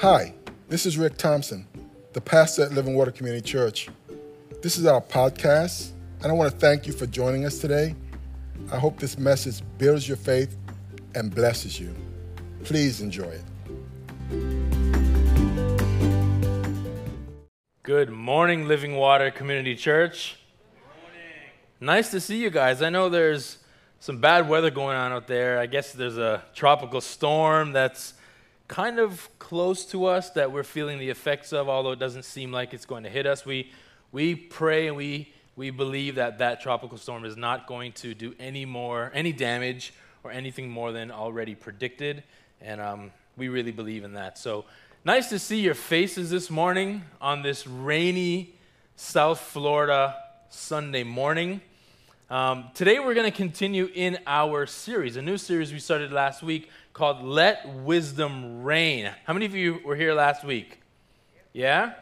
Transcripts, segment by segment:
Hi, this is Rick Thompson, the pastor at Living Water Community Church. This is our podcast, and I want to thank you for joining us today. I hope this message builds your faith and blesses you. Please enjoy it. Good morning, Living Water Community Church. Nice to see you guys. I know there's some bad weather going on out there. I guess there's a tropical storm that's kind of close to us that we're feeling the effects of, although it doesn't seem like it's going to hit us. We, we pray and we, we believe that that tropical storm is not going to do any more, any damage or anything more than already predicted. And um, we really believe in that. So nice to see your faces this morning on this rainy South Florida Sunday morning. Um, today we're going to continue in our series, a new series we started last week called Let Wisdom Reign. How many of you were here last week? Yeah?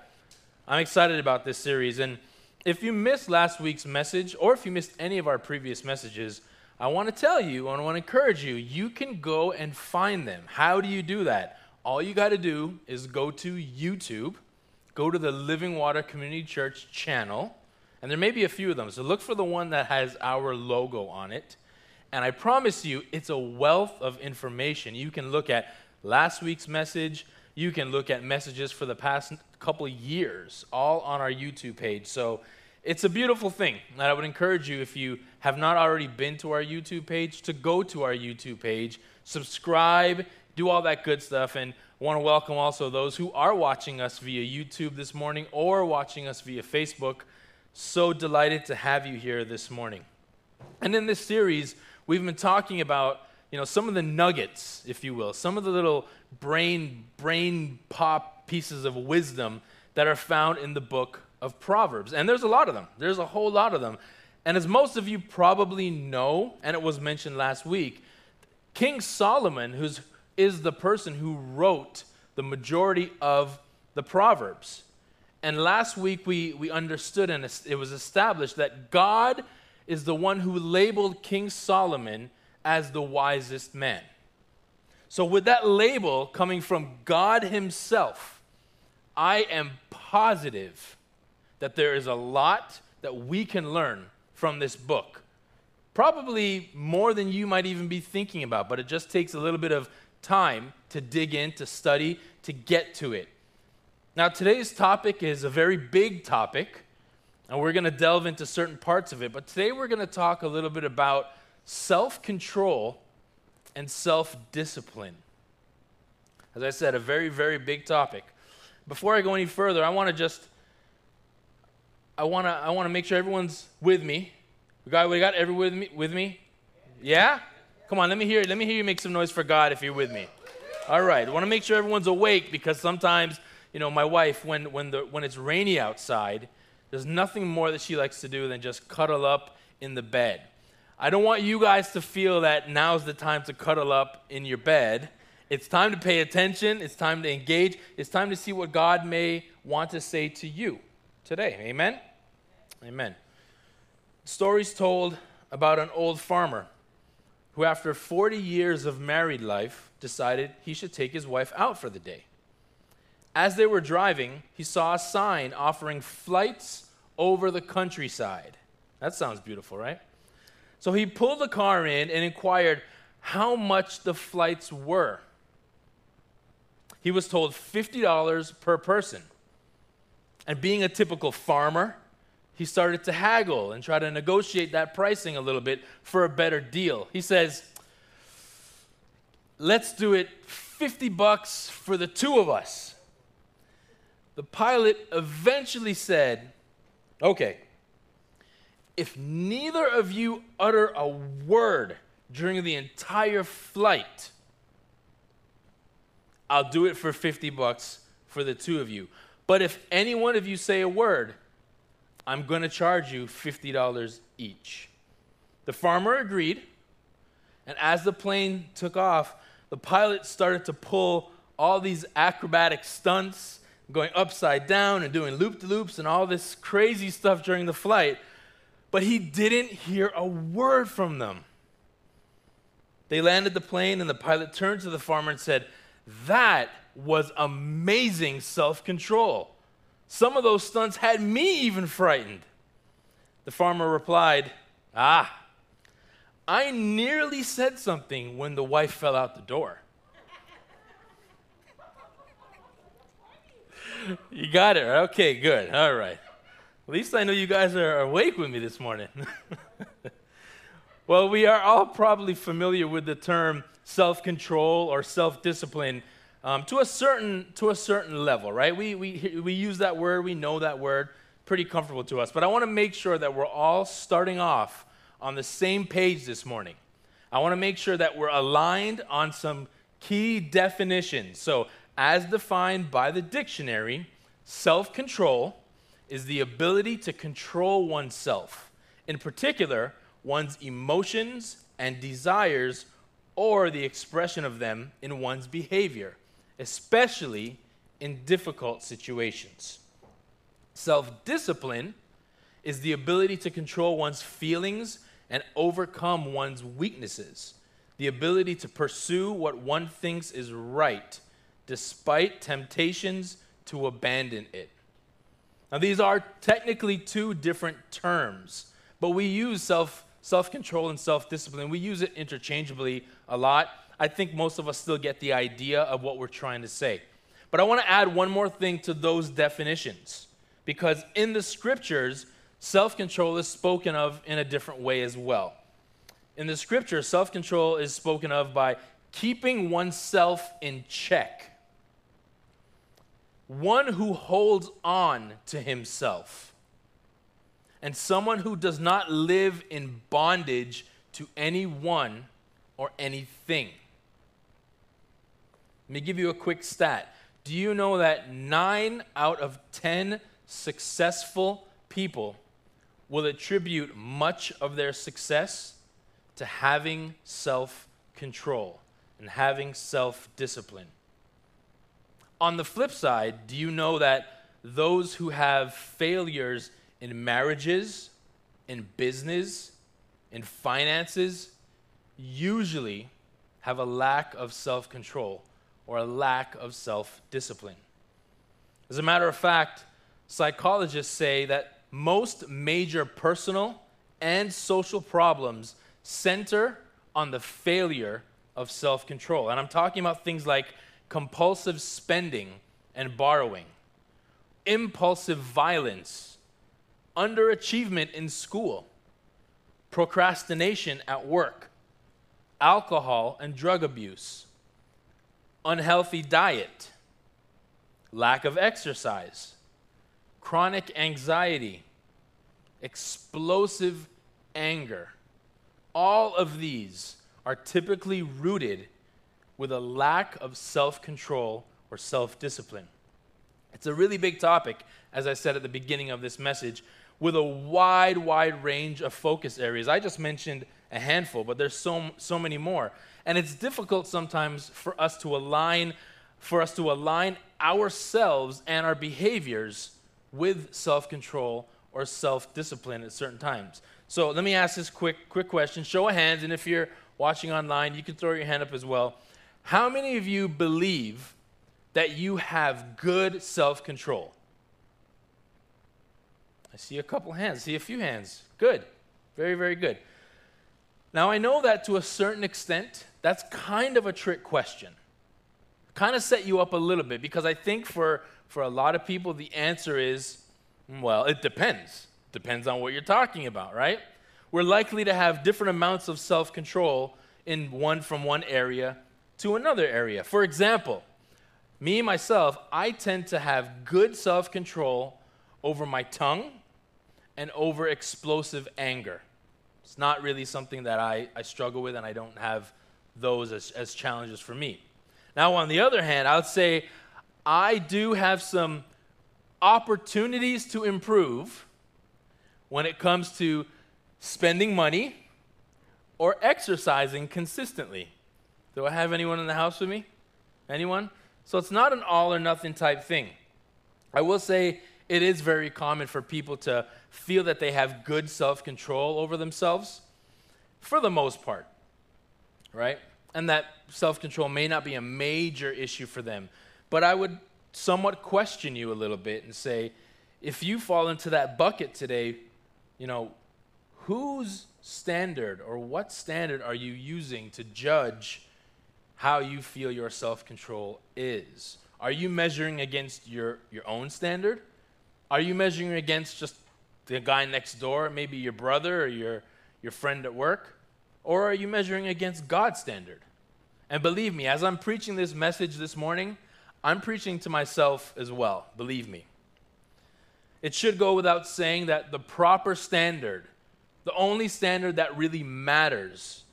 I'm excited about this series. And if you missed last week's message, or if you missed any of our previous messages, I want to tell you, and I want to encourage you, you can go and find them. How do you do that? All you got to do is go to YouTube, go to the Living Water Community Church channel, and there may be a few of them. So look for the one that has our logo on it. And I promise you, it's a wealth of information. You can look at last week's message, you can look at messages for the past couple years, all on our YouTube page. So it's a beautiful thing. And I would encourage you, if you have not already been to our YouTube page, to go to our YouTube page, subscribe, do all that good stuff. And want to welcome also those who are watching us via YouTube this morning or watching us via Facebook. So delighted to have you here this morning. And in this series, we've been talking about you know some of the nuggets, if you will, some of the little brain brain pop pieces of wisdom that are found in the book of Proverbs. And there's a lot of them. There's a whole lot of them. And as most of you probably know, and it was mentioned last week, King Solomon, who's is the person who wrote the majority of the Proverbs. And last week we, we understood and it was established that God is the one who labeled King Solomon as the wisest man. So, with that label coming from God Himself, I am positive that there is a lot that we can learn from this book. Probably more than you might even be thinking about, but it just takes a little bit of time to dig in, to study, to get to it. Now, today's topic is a very big topic, and we're going to delve into certain parts of it. But today we're going to talk a little bit about self control and self discipline. As I said, a very, very big topic. Before I go any further, I want to just. I want to I want to make sure everyone's with me. We got we got everyone with me with me? Yeah? Come on, let me hear let me hear you make some noise for God if you're with me. All right. I want to make sure everyone's awake because sometimes you know, my wife, when, when, the, when it's rainy outside, there's nothing more that she likes to do than just cuddle up in the bed. I don't want you guys to feel that now's the time to cuddle up in your bed. It's time to pay attention. It's time to engage. It's time to see what God may want to say to you today. Amen? Amen. Stories told about an old farmer who, after 40 years of married life, decided he should take his wife out for the day. As they were driving, he saw a sign offering flights over the countryside. That sounds beautiful, right? So he pulled the car in and inquired how much the flights were. He was told $50 per person. And being a typical farmer, he started to haggle and try to negotiate that pricing a little bit for a better deal. He says, Let's do it 50 bucks for the two of us the pilot eventually said, Okay, if neither of you utter a word during the entire flight, I'll do it for 50 bucks for the two of you. But if any one of you say a word, I'm going to charge you $50 each. The farmer agreed, and as the plane took off, the pilot started to pull all these acrobatic stunts going upside down and doing loop de loops and all this crazy stuff during the flight, but he didn't hear a word from them. They landed the plane, and the pilot turned to the farmer and said, That was amazing self control. Some of those stunts had me even frightened. The farmer replied, Ah, I nearly said something when the wife fell out the door. You got it. Okay, good. All right. At least I know you guys are awake with me this morning. well, we are all probably familiar with the term self control or self discipline um, to, a certain, to a certain level, right? We, we, we use that word, we know that word, pretty comfortable to us. But I want to make sure that we're all starting off on the same page this morning. I want to make sure that we're aligned on some key definitions. So, as defined by the dictionary, self control is the ability to control oneself, in particular, one's emotions and desires, or the expression of them in one's behavior, especially in difficult situations. Self discipline is the ability to control one's feelings and overcome one's weaknesses, the ability to pursue what one thinks is right despite temptations to abandon it. Now, these are technically two different terms, but we use self self control and self discipline. We use it interchangeably a lot. I think most of us still get the idea of what we're trying to say. But I want to add one more thing to those definitions because in the scriptures, self control is spoken of in a different way as well. In the scripture, self control is spoken of by keeping oneself in check one who holds on to himself, and someone who does not live in bondage to anyone or anything. Let me give you a quick stat. Do you know that nine out of 10 successful people will attribute much of their success to having self control and having self discipline? On the flip side, do you know that those who have failures in marriages, in business, in finances, usually have a lack of self control or a lack of self discipline? As a matter of fact, psychologists say that most major personal and social problems center on the failure of self control. And I'm talking about things like compulsive spending and borrowing, impulsive violence, underachievement in school, procrastination at work, alcohol and drug abuse, unhealthy diet, lack of exercise, chronic anxiety, explosive anger. All of these are typically rooted with a lack of self control or self discipline. It's a really big topic, as I said at the beginning of this message, with a wide, wide range of focus areas. I just mentioned a handful, but there's so, so many more. And it's difficult sometimes for us to align for us to align ourselves and our behaviors with self-control or self-discipline at certain times. So let me ask this quick quick question. Show of hands, and if you're watching online, you can throw your hand up as well. How many of you believe that you have good self control? I see a couple hands, I see a few hands. Good. Very, very good. Now, I know that to a certain extent, that's kind of a trick question. Kind of set you up a little bit because I think for, for a lot of people, the answer is well, it depends. Depends on what you're talking about, right? We're likely to have different amounts of self control in one from one area to another area. For example, me myself, I tend to have good self control over my tongue and over explosive anger. It's not really something that I, I struggle with, and I don't have those as, as challenges for me. Now, on the other hand, I would say I do have some opportunities to improve when it comes to spending money or exercising consistently. Do I have anyone in the house with me? Anyone? So it's not an all or nothing type thing. I will say it is very common for people to feel that they have good self control over themselves for the most part, right? And that self control may not be a major issue for them. But I would somewhat question you a little bit and say, if you fall into that bucket today, you know, whose standard or what standard are you using to judge how you feel your self control is? Are you measuring against your, your own standard? Are you measuring against just the guy next door, maybe your brother or your, your friend at work? Or are you measuring against God's standard? And believe me, as I'm preaching this message this morning, I'm preaching to myself as well, believe me. It should go without saying that the proper standard, the only standard that really matters,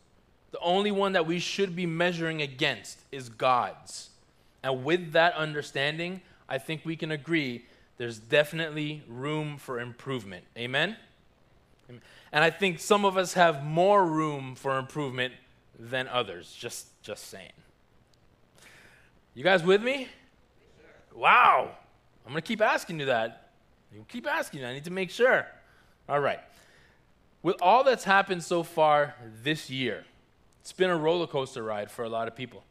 the only one that we should be measuring against is God's. And with that understanding, I think we can agree there's definitely room for improvement. Amen? And I think some of us have more room for improvement than others. Just, just saying. You guys with me? Wow. I'm going to keep asking you that. You keep asking you. I need to make sure. All right. With all that's happened so far this year, it's been a roller coaster ride for a lot of people.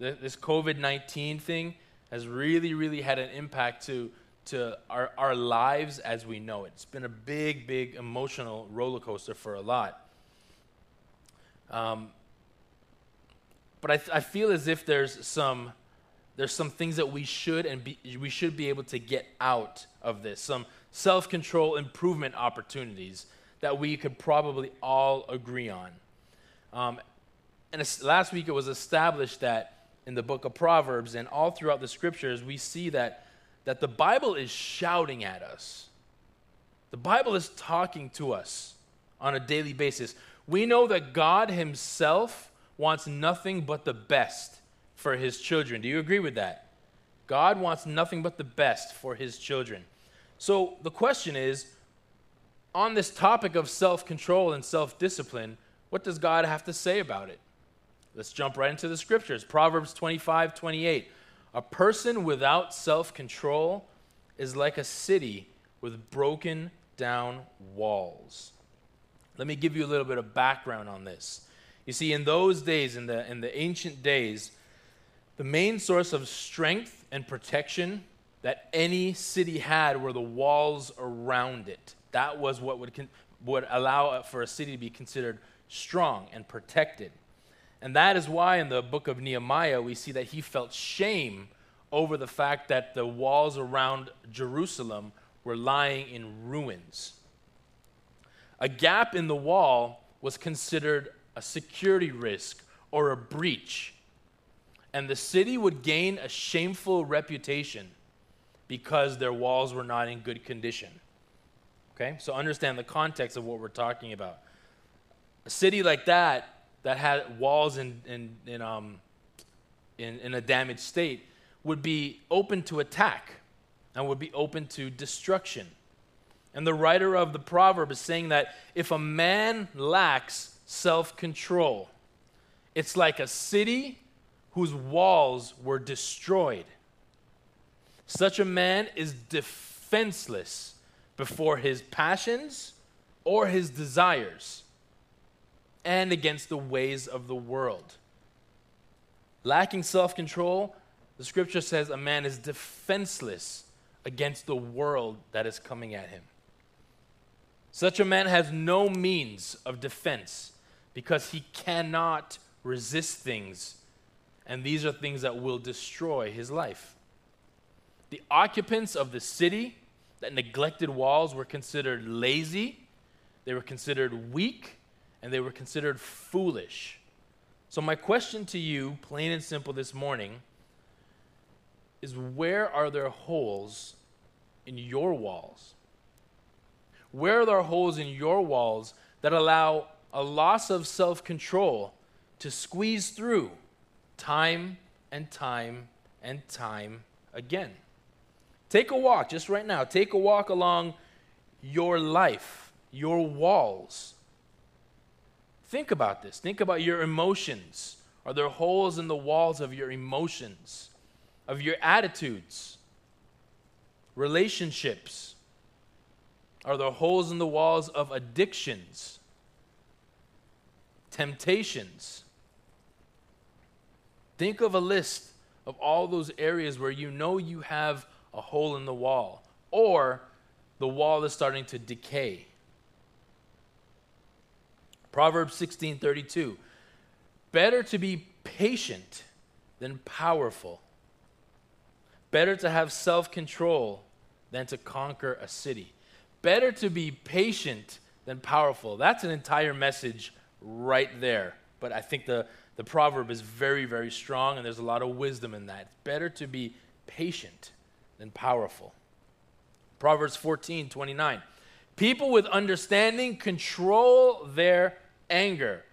This COVID 19 thing has really, really had an impact to to our, our lives as we know it. It's been a big, big emotional roller coaster for a lot. Um, but I, th- I feel as if there's some there's some things that we should and be, we should be able to get out of this some self-control improvement opportunities that we could probably all agree on um, and last week it was established that in the book of proverbs and all throughout the scriptures we see that that the Bible is shouting at us. The Bible is talking to us on a daily basis. We know that God Himself wants nothing but the best for His children. Do you agree with that? God wants nothing but the best for His children. So the question is on this topic of self control and self discipline, what does God have to say about it? Let's jump right into the scriptures. Proverbs 25 28. A person without self control is like a city with broken down walls. Let me give you a little bit of background on this. You see, in those days, in the, in the ancient days, the main source of strength and protection that any city had were the walls around it. That was what would, would allow for a city to be considered strong and protected. And that is why in the book of Nehemiah we see that he felt shame over the fact that the walls around Jerusalem were lying in ruins. A gap in the wall was considered a security risk or a breach, and the city would gain a shameful reputation because their walls were not in good condition. Okay, so understand the context of what we're talking about. A city like that that had walls in, in, in, um, in, in a damaged state would be open to attack and would be open to destruction. And the writer of the proverb is saying that if a man lacks self control, it's like a city whose walls were destroyed. Such a man is defenseless before his passions or his desires and against the ways of the world. Lacking self control, the scripture says a man is defenseless against the world that is coming at him. Such a man has no means of defense because he cannot resist things, and these are things that will destroy his life. The occupants of the city that neglected walls were considered lazy, they were considered weak, and they were considered foolish. So, my question to you, plain and simple this morning, is where are there holes in your walls? Where are there holes in your walls that allow a loss of self control to squeeze through time and time and time again? Take a walk just right now. Take a walk along your life, your walls. Think about this. Think about your emotions. Are there holes in the walls of your emotions, of your attitudes, relationships? Are there holes in the walls of addictions, temptations? Think of a list of all those areas where you know you have a hole in the wall or the wall is starting to decay. Proverbs 16:32 Better to be patient than powerful. Better to have self-control than to conquer a city. Better to be patient than powerful. That's an entire message right there. But I think the, the proverb is very, very strong, and there's a lot of wisdom in that. Better to be patient than powerful. Proverbs 14, 29. People with understanding control their anger.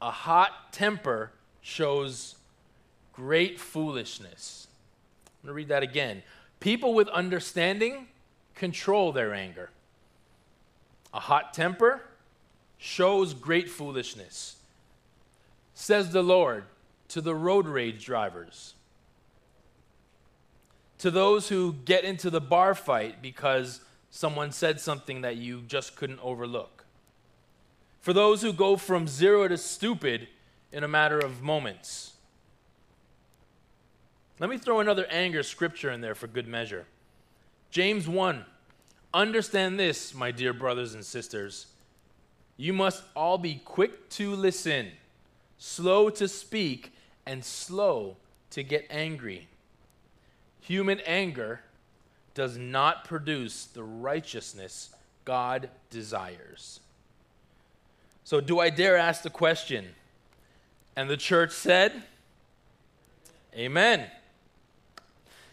A hot temper shows great foolishness. I'm going to read that again. People with understanding control their anger. A hot temper shows great foolishness. Says the Lord to the road rage drivers, to those who get into the bar fight because someone said something that you just couldn't overlook, for those who go from zero to stupid in a matter of moments. Let me throw another anger scripture in there for good measure. James 1 Understand this, my dear brothers and sisters. You must all be quick to listen, slow to speak, and slow to get angry. Human anger does not produce the righteousness God desires. So, do I dare ask the question? And the church said, Amen.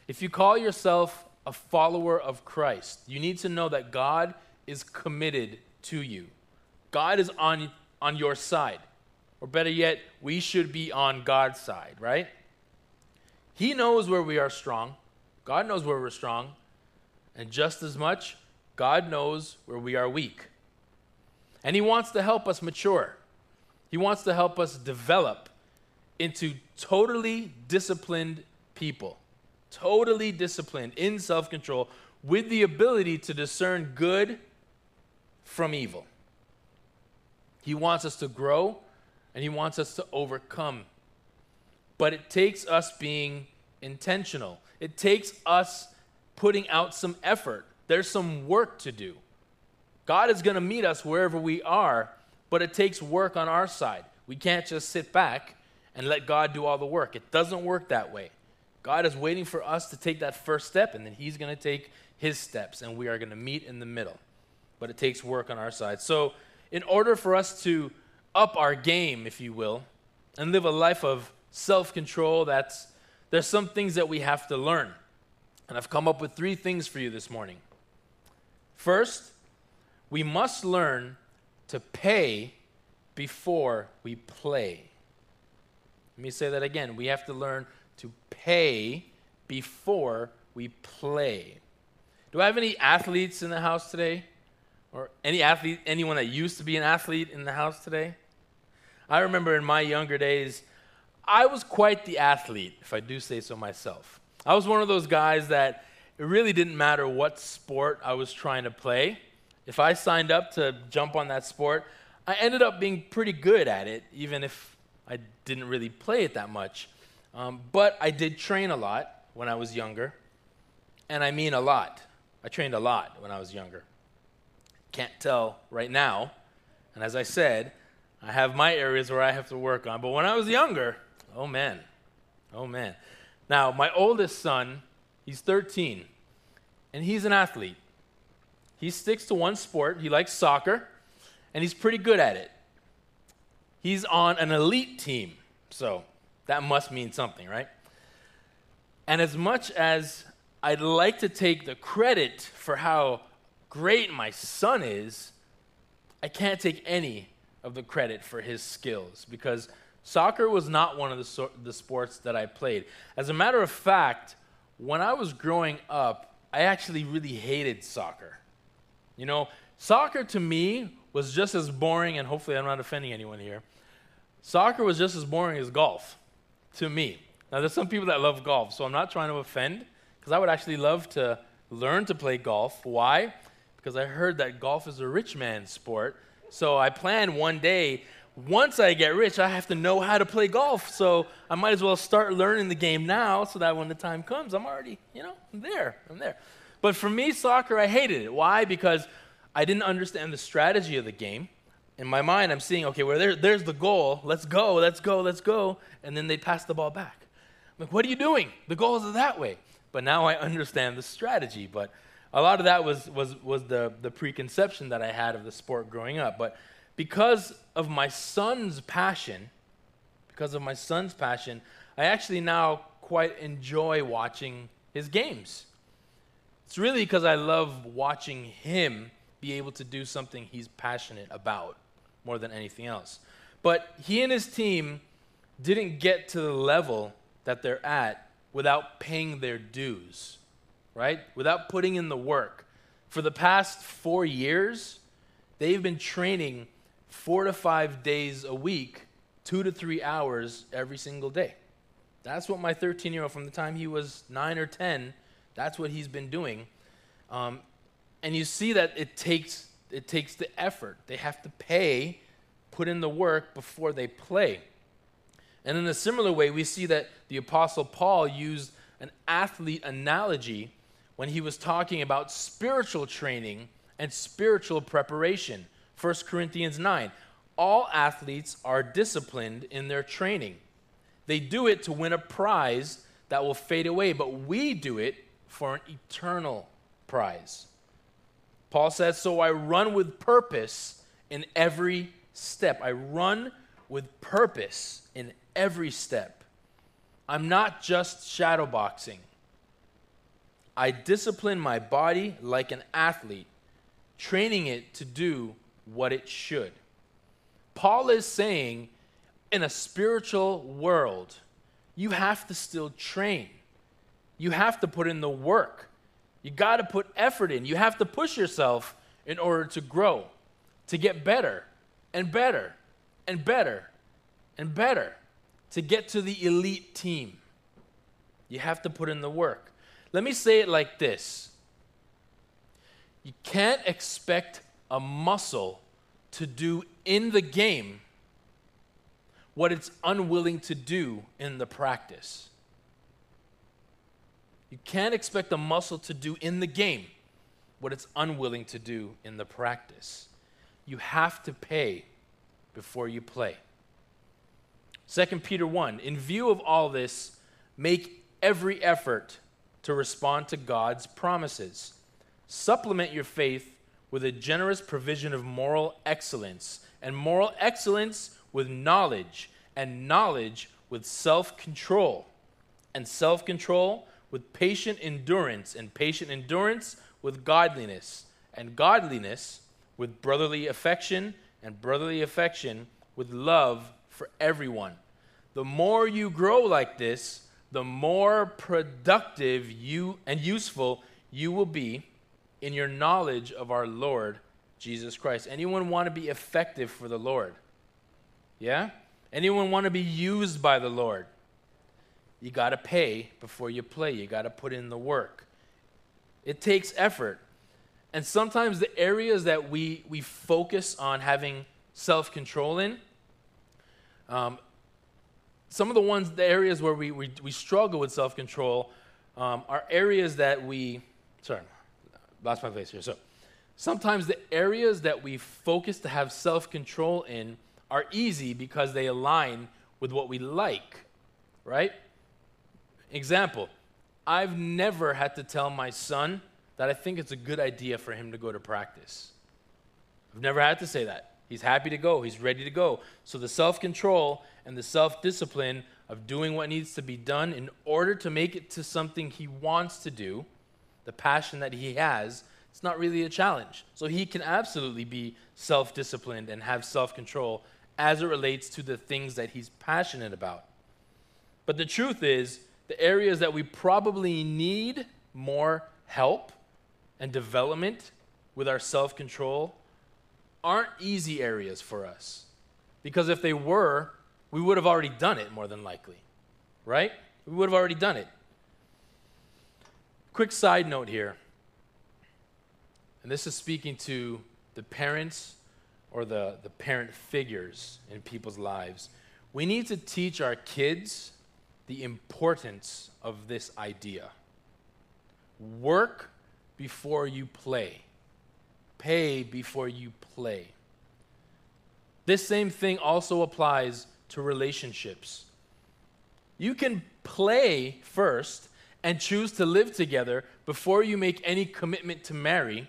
If you call yourself a follower of Christ, you need to know that God is committed to you. God is on, on your side. Or better yet, we should be on God's side, right? He knows where we are strong. God knows where we're strong. And just as much, God knows where we are weak. And He wants to help us mature. He wants to help us develop into totally disciplined people totally disciplined in self control with the ability to discern good from evil. He wants us to grow and He wants us to overcome. But it takes us being intentional, it takes us putting out some effort. There's some work to do. God is going to meet us wherever we are, but it takes work on our side. We can't just sit back and let God do all the work. It doesn't work that way. God is waiting for us to take that first step, and then He's going to take His steps, and we are going to meet in the middle. But it takes work on our side. So, in order for us to up our game, if you will, and live a life of self control, that's there's some things that we have to learn. And I've come up with three things for you this morning. First, we must learn to pay before we play. Let me say that again. We have to learn to pay before we play. Do I have any athletes in the house today? Or any athlete, anyone that used to be an athlete in the house today? I remember in my younger days, I was quite the athlete, if I do say so myself. I was one of those guys that it really didn't matter what sport I was trying to play. If I signed up to jump on that sport, I ended up being pretty good at it, even if I didn't really play it that much. Um, but I did train a lot when I was younger, and I mean a lot. I trained a lot when I was younger. Can't tell right now, and as I said, I have my areas where I have to work on. But when I was younger, oh man, oh man. Now, my oldest son, he's 13, and he's an athlete. He sticks to one sport, he likes soccer, and he's pretty good at it. He's on an elite team, so that must mean something, right? And as much as I'd like to take the credit for how great my son is, I can't take any of the credit for his skills because soccer was not one of the, so- the sports that I played. As a matter of fact, when I was growing up, I actually really hated soccer. You know, soccer to me was just as boring, and hopefully I'm not offending anyone here. Soccer was just as boring as golf to me. Now, there's some people that love golf, so I'm not trying to offend, because I would actually love to learn to play golf. Why? Because I heard that golf is a rich man's sport. So I plan one day once I get rich, I have to know how to play golf. So I might as well start learning the game now so that when the time comes, I'm already, you know, I'm there. I'm there. But for me, soccer, I hated it. Why? Because I didn't understand the strategy of the game. In my mind, I'm seeing, okay, well, there, there's the goal. Let's go, let's go, let's go. And then they pass the ball back. I'm like, what are you doing? The goals are that way. But now I understand the strategy. But a lot of that was, was, was the, the preconception that I had of the sport growing up. But because of my son's passion, because of my son's passion, I actually now quite enjoy watching his games. It's really because I love watching him be able to do something he's passionate about more than anything else. But he and his team didn't get to the level that they're at without paying their dues, right? Without putting in the work. For the past four years, they've been training four to five days a week, two to three hours every single day. That's what my 13 year old, from the time he was nine or 10, that's what he's been doing. Um, and you see that it takes, it takes the effort. They have to pay, put in the work before they play. And in a similar way, we see that the Apostle Paul used an athlete analogy when he was talking about spiritual training and spiritual preparation. 1 Corinthians 9. All athletes are disciplined in their training. They do it to win a prize that will fade away, but we do it for an eternal prize. Paul says, So I run with purpose in every step. I run with purpose in every step. I'm not just shadowboxing. I discipline my body like an athlete, training it to do what it should. Paul is saying, in a spiritual world, you have to still train. You have to put in the work. You got to put effort in. You have to push yourself in order to grow, to get better and better and better and better, to get to the elite team. You have to put in the work. Let me say it like this You can't expect a muscle to do in the game what it's unwilling to do in the practice. You can't expect a muscle to do in the game what it's unwilling to do in the practice. You have to pay before you play. 2 Peter 1 In view of all this, make every effort to respond to God's promises. Supplement your faith with a generous provision of moral excellence, and moral excellence with knowledge, and knowledge with self control, and self control with patient endurance, and patient endurance with godliness, and godliness with brotherly affection, and brotherly affection with love for everyone. The more you grow like this, the more productive you and useful you will be in your knowledge of our Lord Jesus Christ. Anyone want to be effective for the Lord? Yeah? Anyone want to be used by the Lord? You got to pay before you play. You got to put in the work. It takes effort. And sometimes the areas that we, we focus on having self control in, um, some of the ones, the areas where we, we, we struggle with self control um, are areas that we, sorry, lost my place here. So sometimes the areas that we focus to have self control in are easy because they align with what we like, right? Example I've never had to tell my son that I think it's a good idea for him to go to practice. I've never had to say that. He's happy to go, he's ready to go. So the self control and the self discipline of doing what needs to be done in order to make it to something he wants to do the passion that he has, it's not really a challenge. So he can absolutely be self disciplined and have self control as it relates to the things that he's passionate about. But the truth is, the areas that we probably need more help and development with our self control aren't easy areas for us. Because if they were, we would have already done it more than likely, right? We would have already done it. Quick side note here, and this is speaking to the parents or the, the parent figures in people's lives, we need to teach our kids the importance of this idea. Work before you play, pay before you play. This same thing also applies to relationships. You can play first and choose to live together before you make any commitment to marry,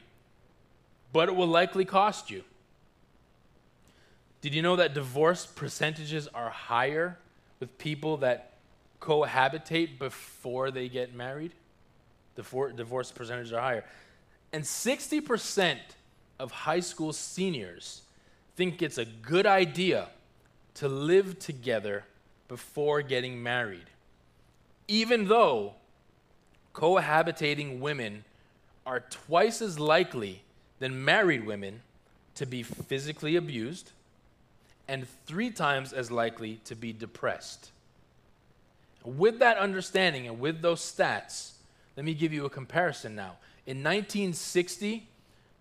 but it will likely cost you. Did you know that divorce percentages are higher with people that cohabitate before they get married? The divorce percentages are higher. And 60% of high school seniors think it's a good idea to live together before getting married, even though cohabitating women are twice as likely than married women to be physically abused and three times as likely to be depressed. With that understanding and with those stats, let me give you a comparison now. In 1960,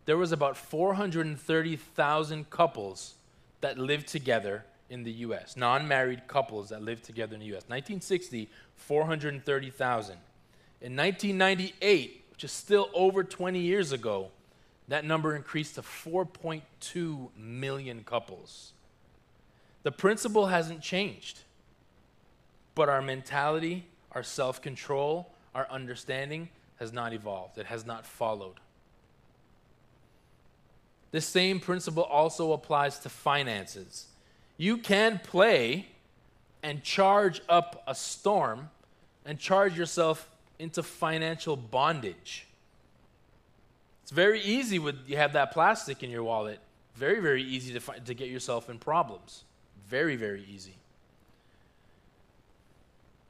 there was about 430,000 couples that lived together in the US, non married couples that lived together in the US. 1960, 430,000. In 1998, which is still over 20 years ago, that number increased to 4.2 million couples. The principle hasn't changed, but our mentality, our self control, our understanding has not evolved, it has not followed. The same principle also applies to finances. You can play and charge up a storm and charge yourself into financial bondage. It's very easy when you have that plastic in your wallet. Very, very easy to, find, to get yourself in problems. Very, very easy.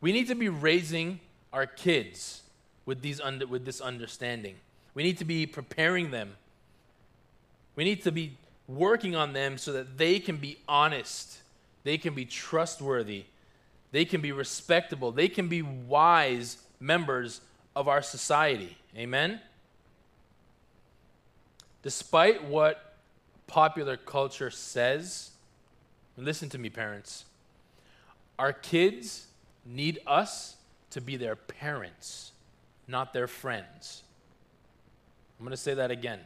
We need to be raising our kids with, these under, with this understanding. We need to be preparing them. We need to be working on them so that they can be honest, they can be trustworthy, they can be respectable, they can be wise members of our society. Amen? Despite what popular culture says, listen to me, parents, our kids need us to be their parents, not their friends. I'm going to say that again.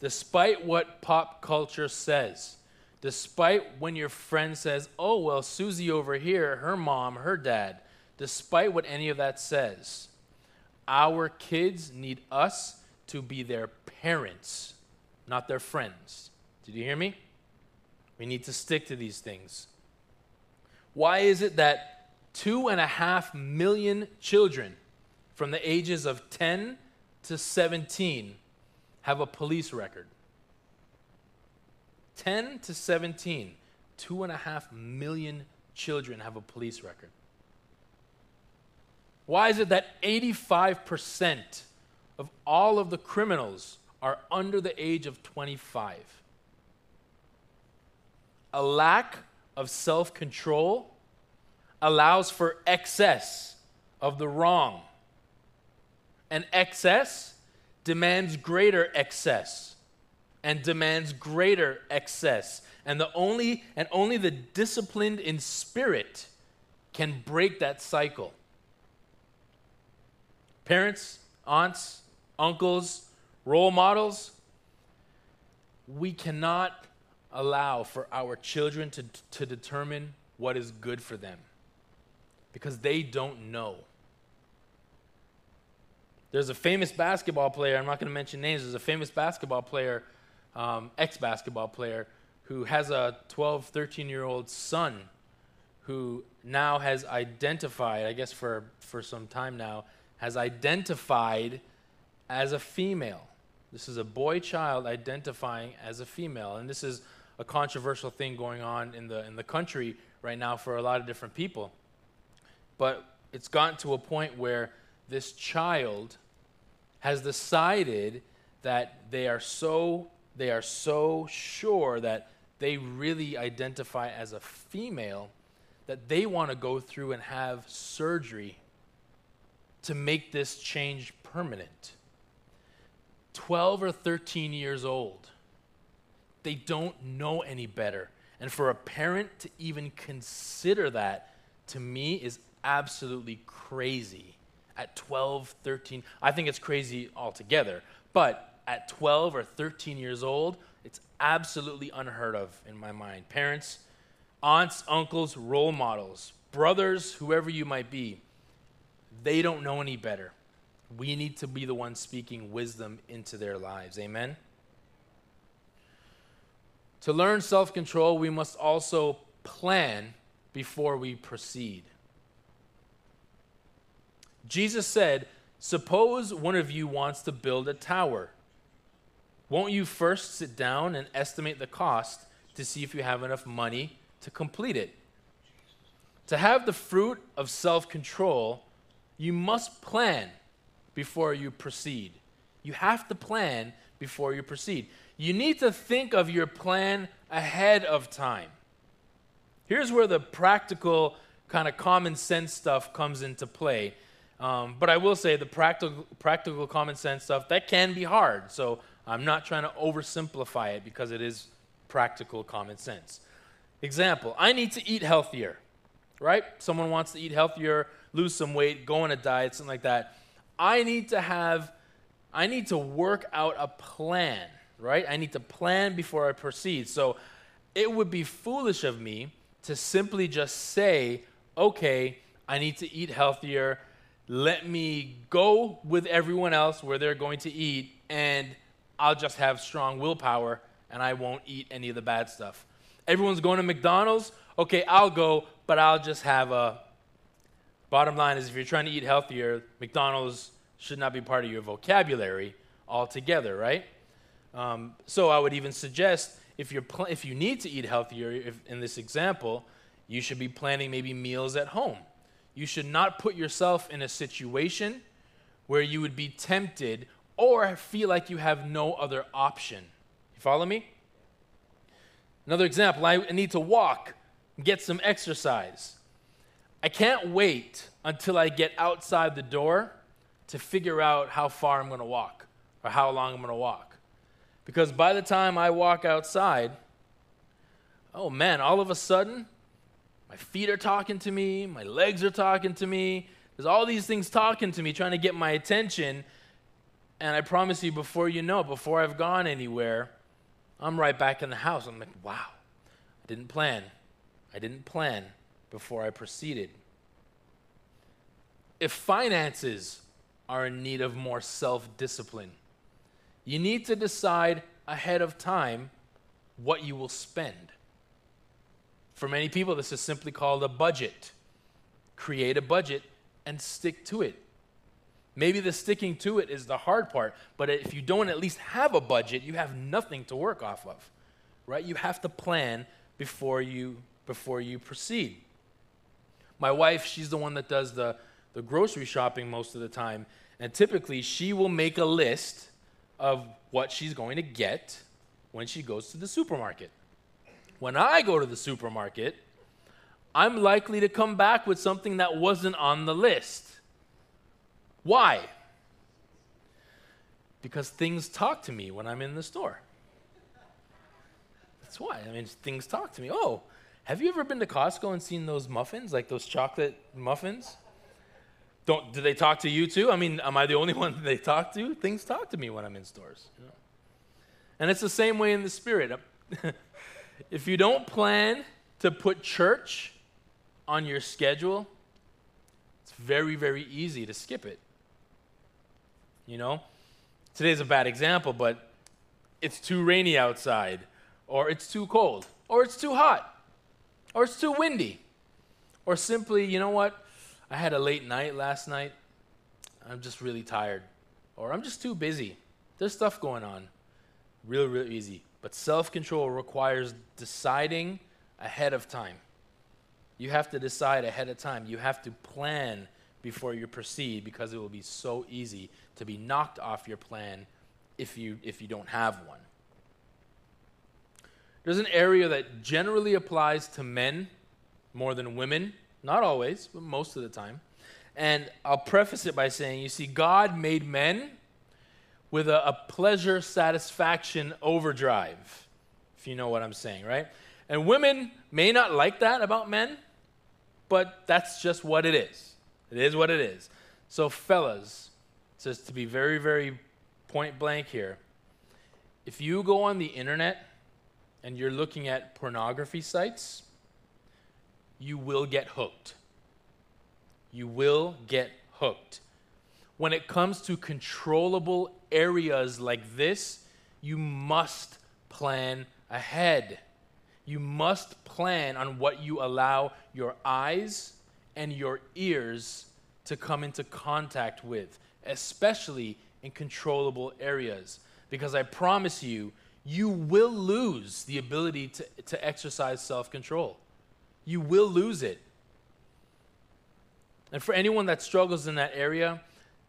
Despite what pop culture says, despite when your friend says, oh, well, Susie over here, her mom, her dad, despite what any of that says, our kids need us to be their parents, not their friends. Did you hear me? We need to stick to these things. Why is it that two and a half million children from the ages of 10 to 17 have a police record? 10 to 17, two and a half million children have a police record. Why is it that 85% of all of the criminals are under the age of 25? A lack of self control allows for excess of the wrong. And excess demands greater excess and demands greater excess. And the only and only the disciplined in spirit can break that cycle. Parents, aunts, uncles, role models, we cannot allow for our children to, to determine what is good for them because they don't know. There's a famous basketball player, I'm not going to mention names, there's a famous basketball player, um, ex basketball player, who has a 12, 13 year old son who now has identified, I guess for, for some time now, has identified as a female. This is a boy child identifying as a female. And this is a controversial thing going on in the, in the country right now for a lot of different people. But it's gotten to a point where this child has decided that they are so they are so sure that they really identify as a female that they want to go through and have surgery to make this change permanent. 12 or 13 years old. They don't know any better. And for a parent to even consider that, to me, is absolutely crazy. At 12, 13, I think it's crazy altogether. But at 12 or 13 years old, it's absolutely unheard of in my mind. Parents, aunts, uncles, role models, brothers, whoever you might be, they don't know any better. We need to be the ones speaking wisdom into their lives. Amen? To learn self control, we must also plan before we proceed. Jesus said, Suppose one of you wants to build a tower. Won't you first sit down and estimate the cost to see if you have enough money to complete it? To have the fruit of self control, you must plan before you proceed. You have to plan before you proceed. You need to think of your plan ahead of time. Here's where the practical, kind of common sense stuff comes into play. Um, but I will say the practical, practical common sense stuff that can be hard. So I'm not trying to oversimplify it because it is practical common sense. Example: I need to eat healthier right? Someone wants to eat healthier, lose some weight, go on a diet, something like that. I need to have, I need to work out a plan, right? I need to plan before I proceed. So it would be foolish of me to simply just say, okay, I need to eat healthier. Let me go with everyone else where they're going to eat, and I'll just have strong willpower and I won't eat any of the bad stuff. Everyone's going to McDonald's. Okay, I'll go, but I'll just have a. Bottom line is if you're trying to eat healthier, McDonald's should not be part of your vocabulary altogether, right? Um, so I would even suggest if, you're pl- if you need to eat healthier, if, in this example, you should be planning maybe meals at home. You should not put yourself in a situation where you would be tempted or feel like you have no other option. You follow me? Another example I need to walk get some exercise. I can't wait until I get outside the door to figure out how far I'm going to walk or how long I'm going to walk. Because by the time I walk outside, oh man, all of a sudden, my feet are talking to me, my legs are talking to me. There's all these things talking to me, trying to get my attention. And I promise you, before you know, before I've gone anywhere, I'm right back in the house. I'm like, wow, I didn't plan. I didn't plan before I proceeded. If finances are in need of more self discipline, you need to decide ahead of time what you will spend. For many people, this is simply called a budget. Create a budget and stick to it. Maybe the sticking to it is the hard part, but if you don't at least have a budget, you have nothing to work off of, right? You have to plan before you before you proceed. My wife, she's the one that does the, the grocery shopping most of the time, and typically she will make a list of what she's going to get when she goes to the supermarket. When I go to the supermarket, I'm likely to come back with something that wasn't on the list. Why? Because things talk to me when I'm in the store. That's why. I mean, things talk to me. Oh, have you ever been to Costco and seen those muffins, like those chocolate muffins? Don't do they talk to you too? I mean, am I the only one they talk to? Things talk to me when I'm in stores. You know? And it's the same way in the spirit. if you don't plan to put church on your schedule, it's very, very easy to skip it. You know? Today's a bad example, but it's too rainy outside, or it's too cold, or it's too hot or it's too windy, or simply, you know what, I had a late night last night, I'm just really tired, or I'm just too busy. There's stuff going on. Real, real easy. But self control requires deciding ahead of time. You have to decide ahead of time. You have to plan before you proceed because it will be so easy to be knocked off your plan if you, if you don't have one. There's an area that generally applies to men more than women, not always, but most of the time. And I'll preface it by saying, you see, God made men with a, a pleasure satisfaction overdrive. if you know what I'm saying, right? And women may not like that about men, but that's just what it is. It is what it is. So, fellas, just to be very, very point blank here, if you go on the internet and you're looking at pornography sites, you will get hooked. You will get hooked. When it comes to controllable areas like this, you must plan ahead. You must plan on what you allow your eyes and your ears to come into contact with, especially in controllable areas. Because I promise you, you will lose the ability to, to exercise self control. You will lose it. And for anyone that struggles in that area,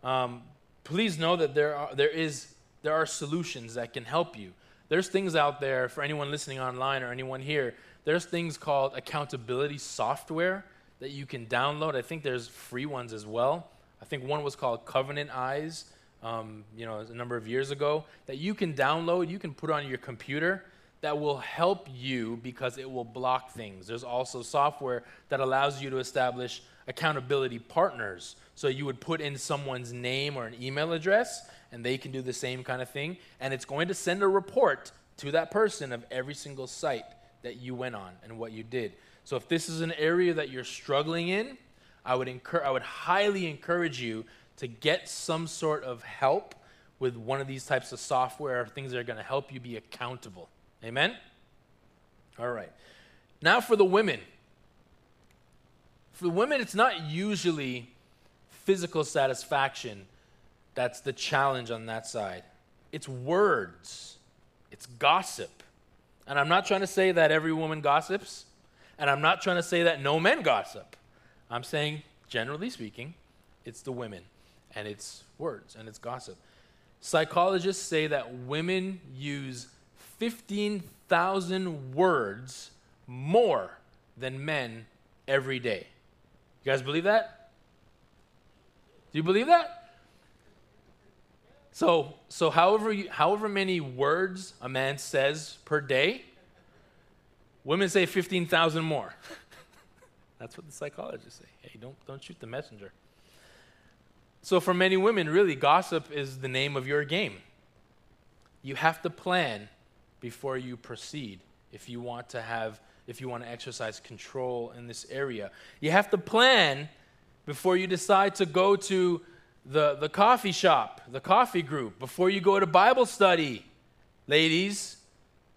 um, please know that there are, there, is, there are solutions that can help you. There's things out there for anyone listening online or anyone here, there's things called accountability software that you can download. I think there's free ones as well. I think one was called Covenant Eyes, um, you know, a number of years ago, that you can download, you can put on your computer that will help you because it will block things. There's also software that allows you to establish accountability partners. So you would put in someone's name or an email address, and they can do the same kind of thing. And it's going to send a report to that person of every single site that you went on and what you did. So if this is an area that you're struggling in, I would, incur- I would highly encourage you to get some sort of help with one of these types of software or things that are going to help you be accountable. Amen? All right. Now for the women. For the women, it's not usually physical satisfaction that's the challenge on that side. It's words, it's gossip. And I'm not trying to say that every woman gossips, and I'm not trying to say that no men gossip. I'm saying, generally speaking, it's the women, and it's words, and it's gossip. Psychologists say that women use 15,000 words more than men every day. You guys believe that? Do you believe that? So, so however, you, however many words a man says per day, women say 15,000 more. That's what the psychologists say. Hey, don't, don't shoot the messenger. So, for many women, really, gossip is the name of your game. You have to plan before you proceed if you want to have if you want to exercise control in this area. You have to plan before you decide to go to the, the coffee shop, the coffee group, before you go to Bible study. Ladies,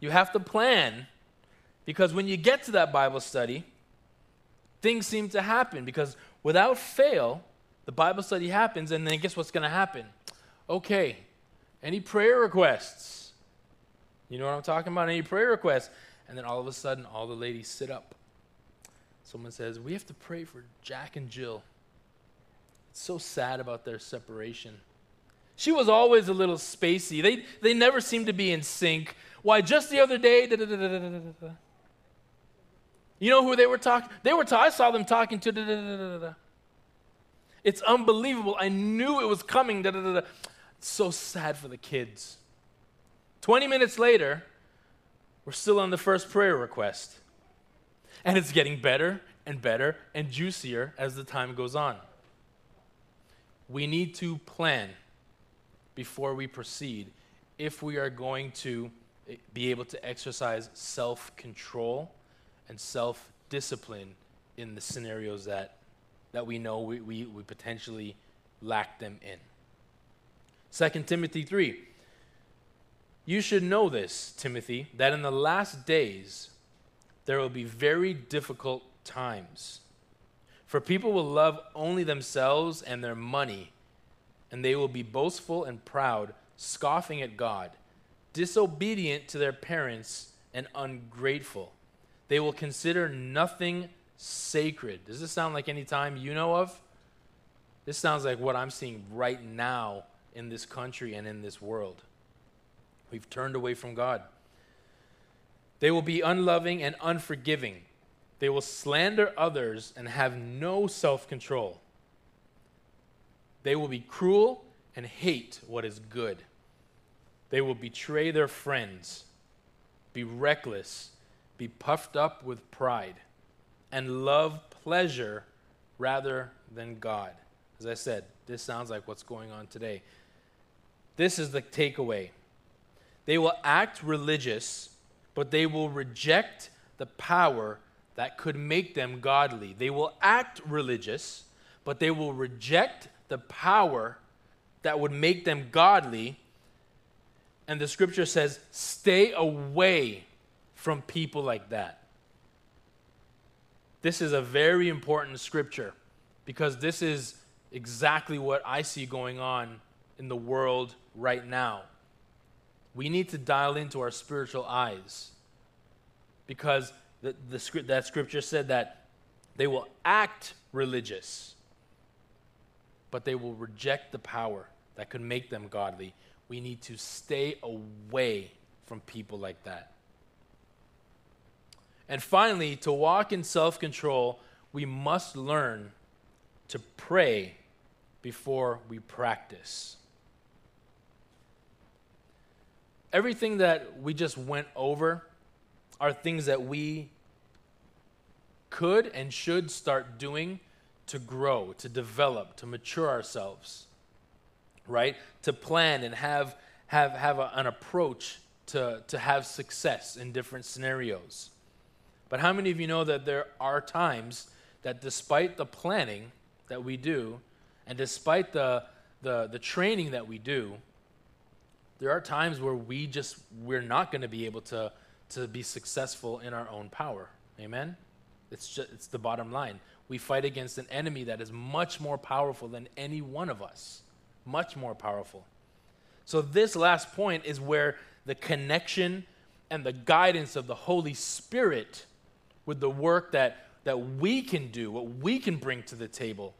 you have to plan because when you get to that Bible study, things seem to happen because without fail, the Bible study happens, and then guess what's going to happen? Okay, any prayer requests? You know what I'm talking about? Any prayer requests? And then all of a sudden, all the ladies sit up. Someone says, We have to pray for Jack and Jill. It's so sad about their separation. She was always a little spacey. They, they never seemed to be in sync. Why, just the other day, you know who they were talking? They were. I saw them talking to. It's unbelievable. I knew it was coming. It's so sad for the kids. Twenty minutes later, we're still on the first prayer request. And it's getting better and better and juicier as the time goes on. We need to plan before we proceed if we are going to be able to exercise self control and self discipline in the scenarios that, that we know we, we, we potentially lack them in. 2 Timothy 3 you should know this, Timothy, that in the last days there will be very difficult times. For people will love only themselves and their money, and they will be boastful and proud, scoffing at God, disobedient to their parents, and ungrateful. They will consider nothing sacred. Does this sound like any time you know of? This sounds like what I'm seeing right now in this country and in this world. We've turned away from God. They will be unloving and unforgiving. They will slander others and have no self control. They will be cruel and hate what is good. They will betray their friends. be reckless, be puffed up with pride, and love pleasure rather than God. As I said, this sounds like what's going on today. This is the takeaway. They will act religious, but they will reject the power that could make them godly. They will act religious, but they will reject the power that would make them godly. And the scripture says, stay away from people like that. This is a very important scripture because this is exactly what I see going on in the world right now. We need to dial into our spiritual eyes because the, the, that scripture said that they will act religious, but they will reject the power that could make them godly. We need to stay away from people like that. And finally, to walk in self control, we must learn to pray before we practice. Everything that we just went over are things that we could and should start doing to grow, to develop, to mature ourselves, right? To plan and have, have, have a, an approach to, to have success in different scenarios. But how many of you know that there are times that despite the planning that we do, and despite the, the, the training that we do, there are times where we just, we're not going to be able to, to be successful in our own power. Amen? It's, just, it's the bottom line. We fight against an enemy that is much more powerful than any one of us. Much more powerful. So, this last point is where the connection and the guidance of the Holy Spirit with the work that, that we can do, what we can bring to the table,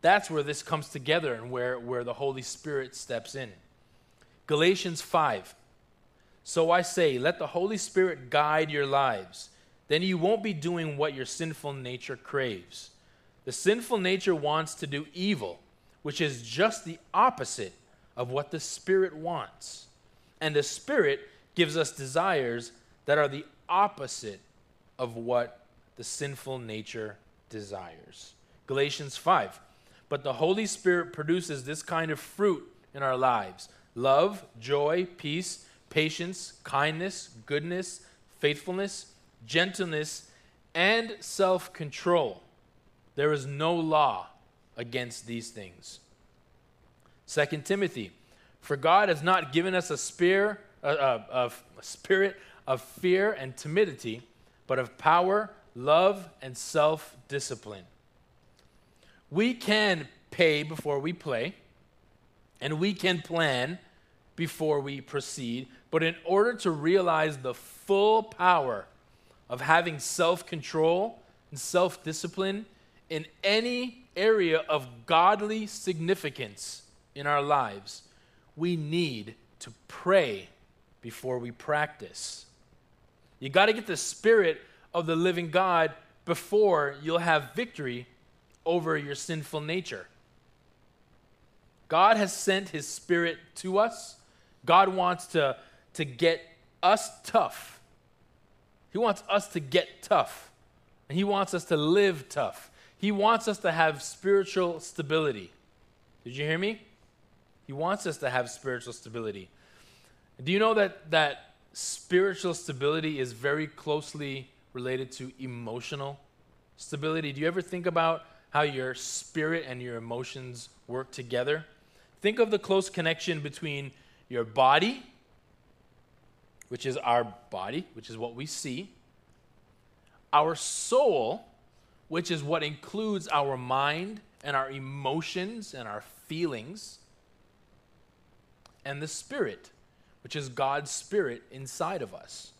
that's where this comes together and where, where the Holy Spirit steps in. Galatians 5. So I say, let the Holy Spirit guide your lives. Then you won't be doing what your sinful nature craves. The sinful nature wants to do evil, which is just the opposite of what the Spirit wants. And the Spirit gives us desires that are the opposite of what the sinful nature desires. Galatians 5. But the Holy Spirit produces this kind of fruit in our lives love, joy, peace, patience, kindness, goodness, faithfulness, gentleness, and self control. There is no law against these things. 2 Timothy, for God has not given us a, spear, a, a, a spirit of fear and timidity but of power, love, and self discipline. We can pay before we play, and we can plan before we proceed, but in order to realize the full power of having self control and self discipline in any area of godly significance in our lives, we need to pray before we practice. You got to get the spirit of the living God before you'll have victory over your sinful nature. God has sent his spirit to us. God wants to, to get us tough. He wants us to get tough. And he wants us to live tough. He wants us to have spiritual stability. Did you hear me? He wants us to have spiritual stability. Do you know that, that spiritual stability is very closely related to emotional stability. Do you ever think about how your spirit and your emotions work together? Think of the close connection between your body, which is our body, which is what we see, our soul, which is what includes our mind and our emotions and our feelings, and the spirit, which is God's Spirit inside of us.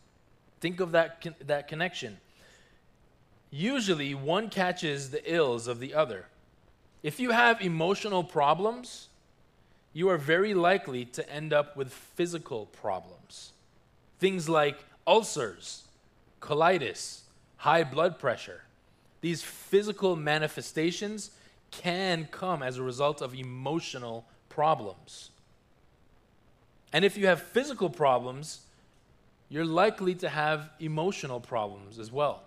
Think of that, that connection. Usually, one catches the ills of the other. If you have emotional problems, you are very likely to end up with physical problems. Things like ulcers, colitis, high blood pressure. These physical manifestations can come as a result of emotional problems. And if you have physical problems, you're likely to have emotional problems as well.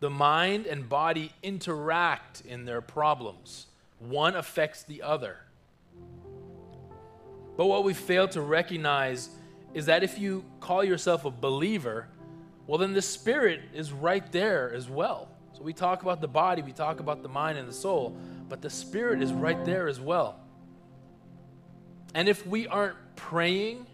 The mind and body interact in their problems, one affects the other. But what we fail to recognize is that if you call yourself a believer, well, then the spirit is right there as well. So we talk about the body, we talk about the mind and the soul, but the spirit is right there as well. And if we aren't praying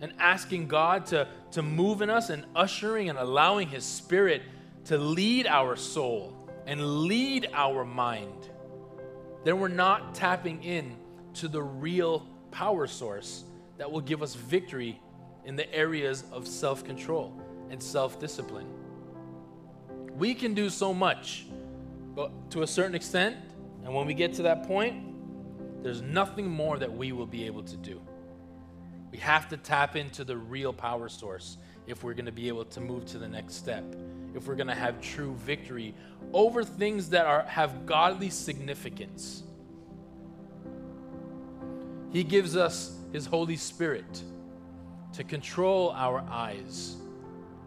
and asking God to, to move in us and ushering and allowing His Spirit to lead our soul and lead our mind, then we're not tapping in to the real power source that will give us victory in the areas of self control and self discipline. We can do so much, but to a certain extent, and when we get to that point, there's nothing more that we will be able to do. We have to tap into the real power source if we're going to be able to move to the next step, if we're going to have true victory over things that are, have godly significance. He gives us His Holy Spirit to control our eyes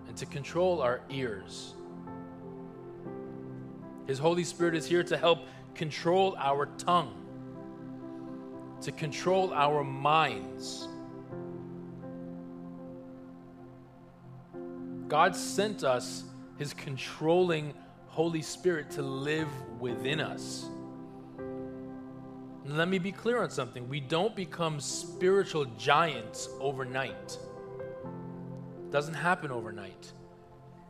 and to control our ears. His Holy Spirit is here to help control our tongue, to control our minds God sent us his controlling Holy Spirit to live within us. Let me be clear on something. We don't become spiritual giants overnight. It doesn't happen overnight.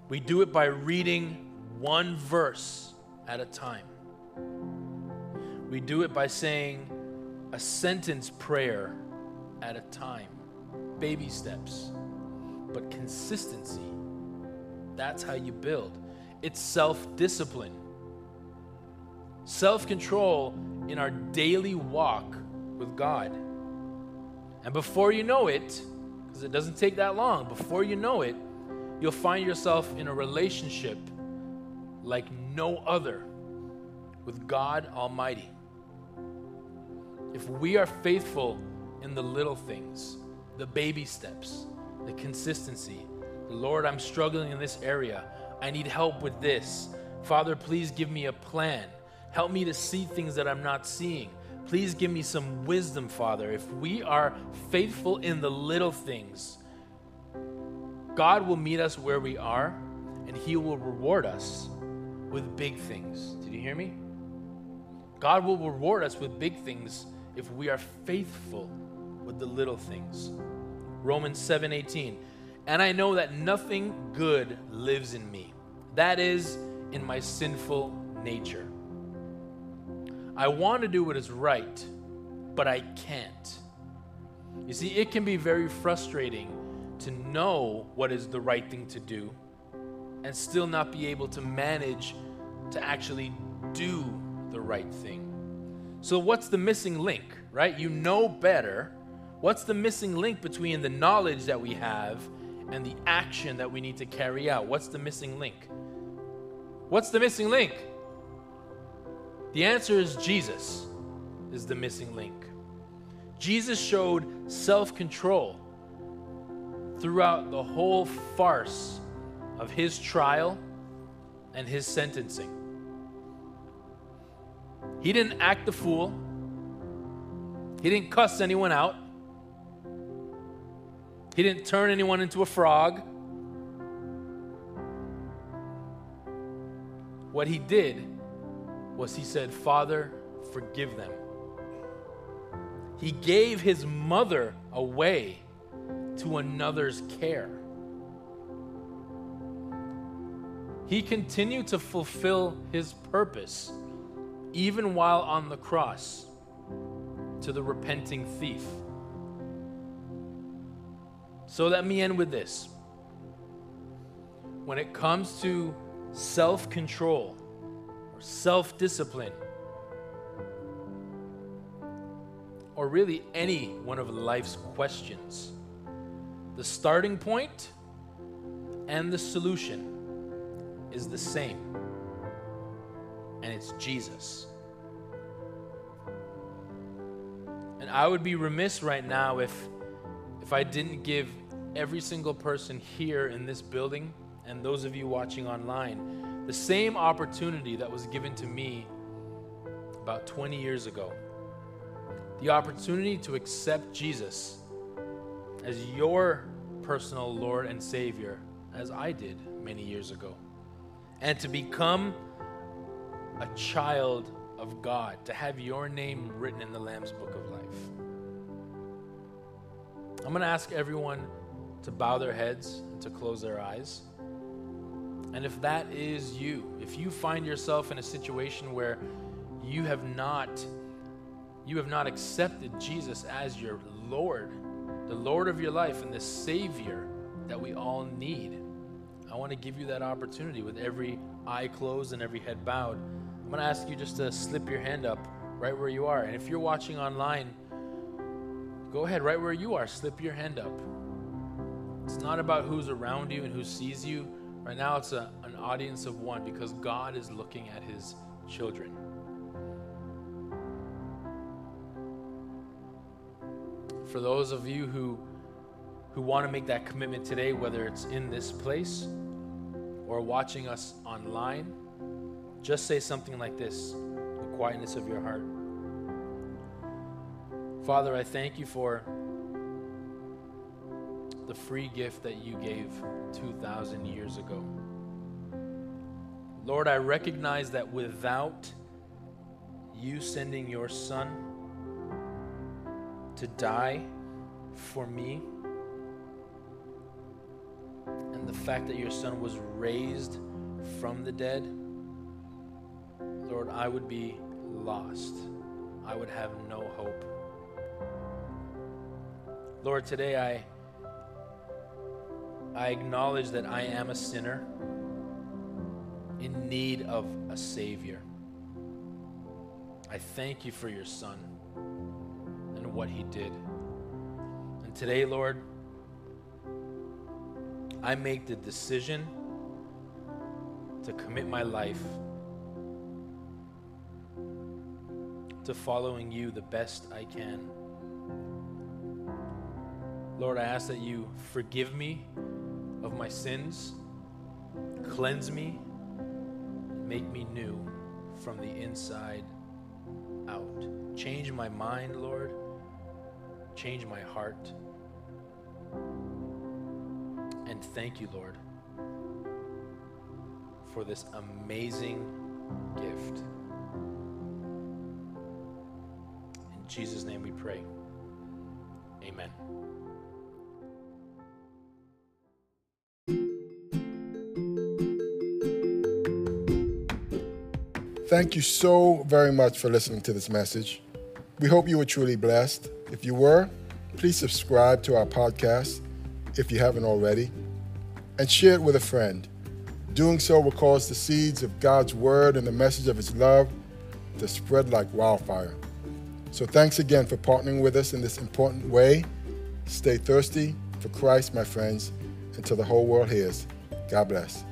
We do it by reading one verse at a time. We do it by saying a sentence prayer at a time. Baby steps, but consistency that's how you build. It's self discipline, self control in our daily walk with God. And before you know it, because it doesn't take that long, before you know it, you'll find yourself in a relationship like no other with God Almighty. If we are faithful in the little things, the baby steps, the consistency, Lord, I'm struggling in this area. I need help with this. Father, please give me a plan. Help me to see things that I'm not seeing. Please give me some wisdom, Father. If we are faithful in the little things, God will meet us where we are and He will reward us with big things. Did you hear me? God will reward us with big things if we are faithful with the little things. Romans 7 18. And I know that nothing good lives in me. That is, in my sinful nature. I want to do what is right, but I can't. You see, it can be very frustrating to know what is the right thing to do and still not be able to manage to actually do the right thing. So, what's the missing link, right? You know better. What's the missing link between the knowledge that we have and the action that we need to carry out. What's the missing link? What's the missing link? The answer is Jesus is the missing link. Jesus showed self control throughout the whole farce of his trial and his sentencing. He didn't act the fool, he didn't cuss anyone out. He didn't turn anyone into a frog. What he did was he said, Father, forgive them. He gave his mother away to another's care. He continued to fulfill his purpose even while on the cross to the repenting thief. So let me end with this. When it comes to self control self discipline, or really any one of life's questions, the starting point and the solution is the same, and it's Jesus. And I would be remiss right now if, if I didn't give every single person here in this building and those of you watching online the same opportunity that was given to me about 20 years ago the opportunity to accept Jesus as your personal Lord and Savior, as I did many years ago, and to become a child of God, to have your name written in the Lamb's Book of Life. I'm going to ask everyone to bow their heads and to close their eyes. And if that is you, if you find yourself in a situation where you have not you have not accepted Jesus as your Lord, the Lord of your life and the Savior that we all need, I want to give you that opportunity with every eye closed and every head bowed. I'm going to ask you just to slip your hand up right where you are. And if you're watching online, go ahead, right where you are, slip your hand up. It's not about who's around you and who sees you. Right now, it's a, an audience of one because God is looking at his children. For those of you who, who want to make that commitment today, whether it's in this place or watching us online, just say something like this the quietness of your heart. Father, I thank you for the free gift that you gave 2,000 years ago. Lord, I recognize that without you sending your son to die for me, and the fact that your son was raised from the dead, Lord, I would be lost. I would have no hope. Lord, today I I acknowledge that I am a sinner in need of a Savior. I thank you for your Son and what He did. And today, Lord, I make the decision to commit my life to following you the best I can. Lord, I ask that you forgive me of my sins, cleanse me, make me new from the inside out. Change my mind, Lord. Change my heart. And thank you, Lord, for this amazing gift. In Jesus' name we pray. Amen. Thank you so very much for listening to this message. We hope you were truly blessed. If you were, please subscribe to our podcast if you haven't already and share it with a friend. Doing so will cause the seeds of God's word and the message of his love to spread like wildfire. So thanks again for partnering with us in this important way. Stay thirsty for Christ, my friends, until the whole world hears. God bless.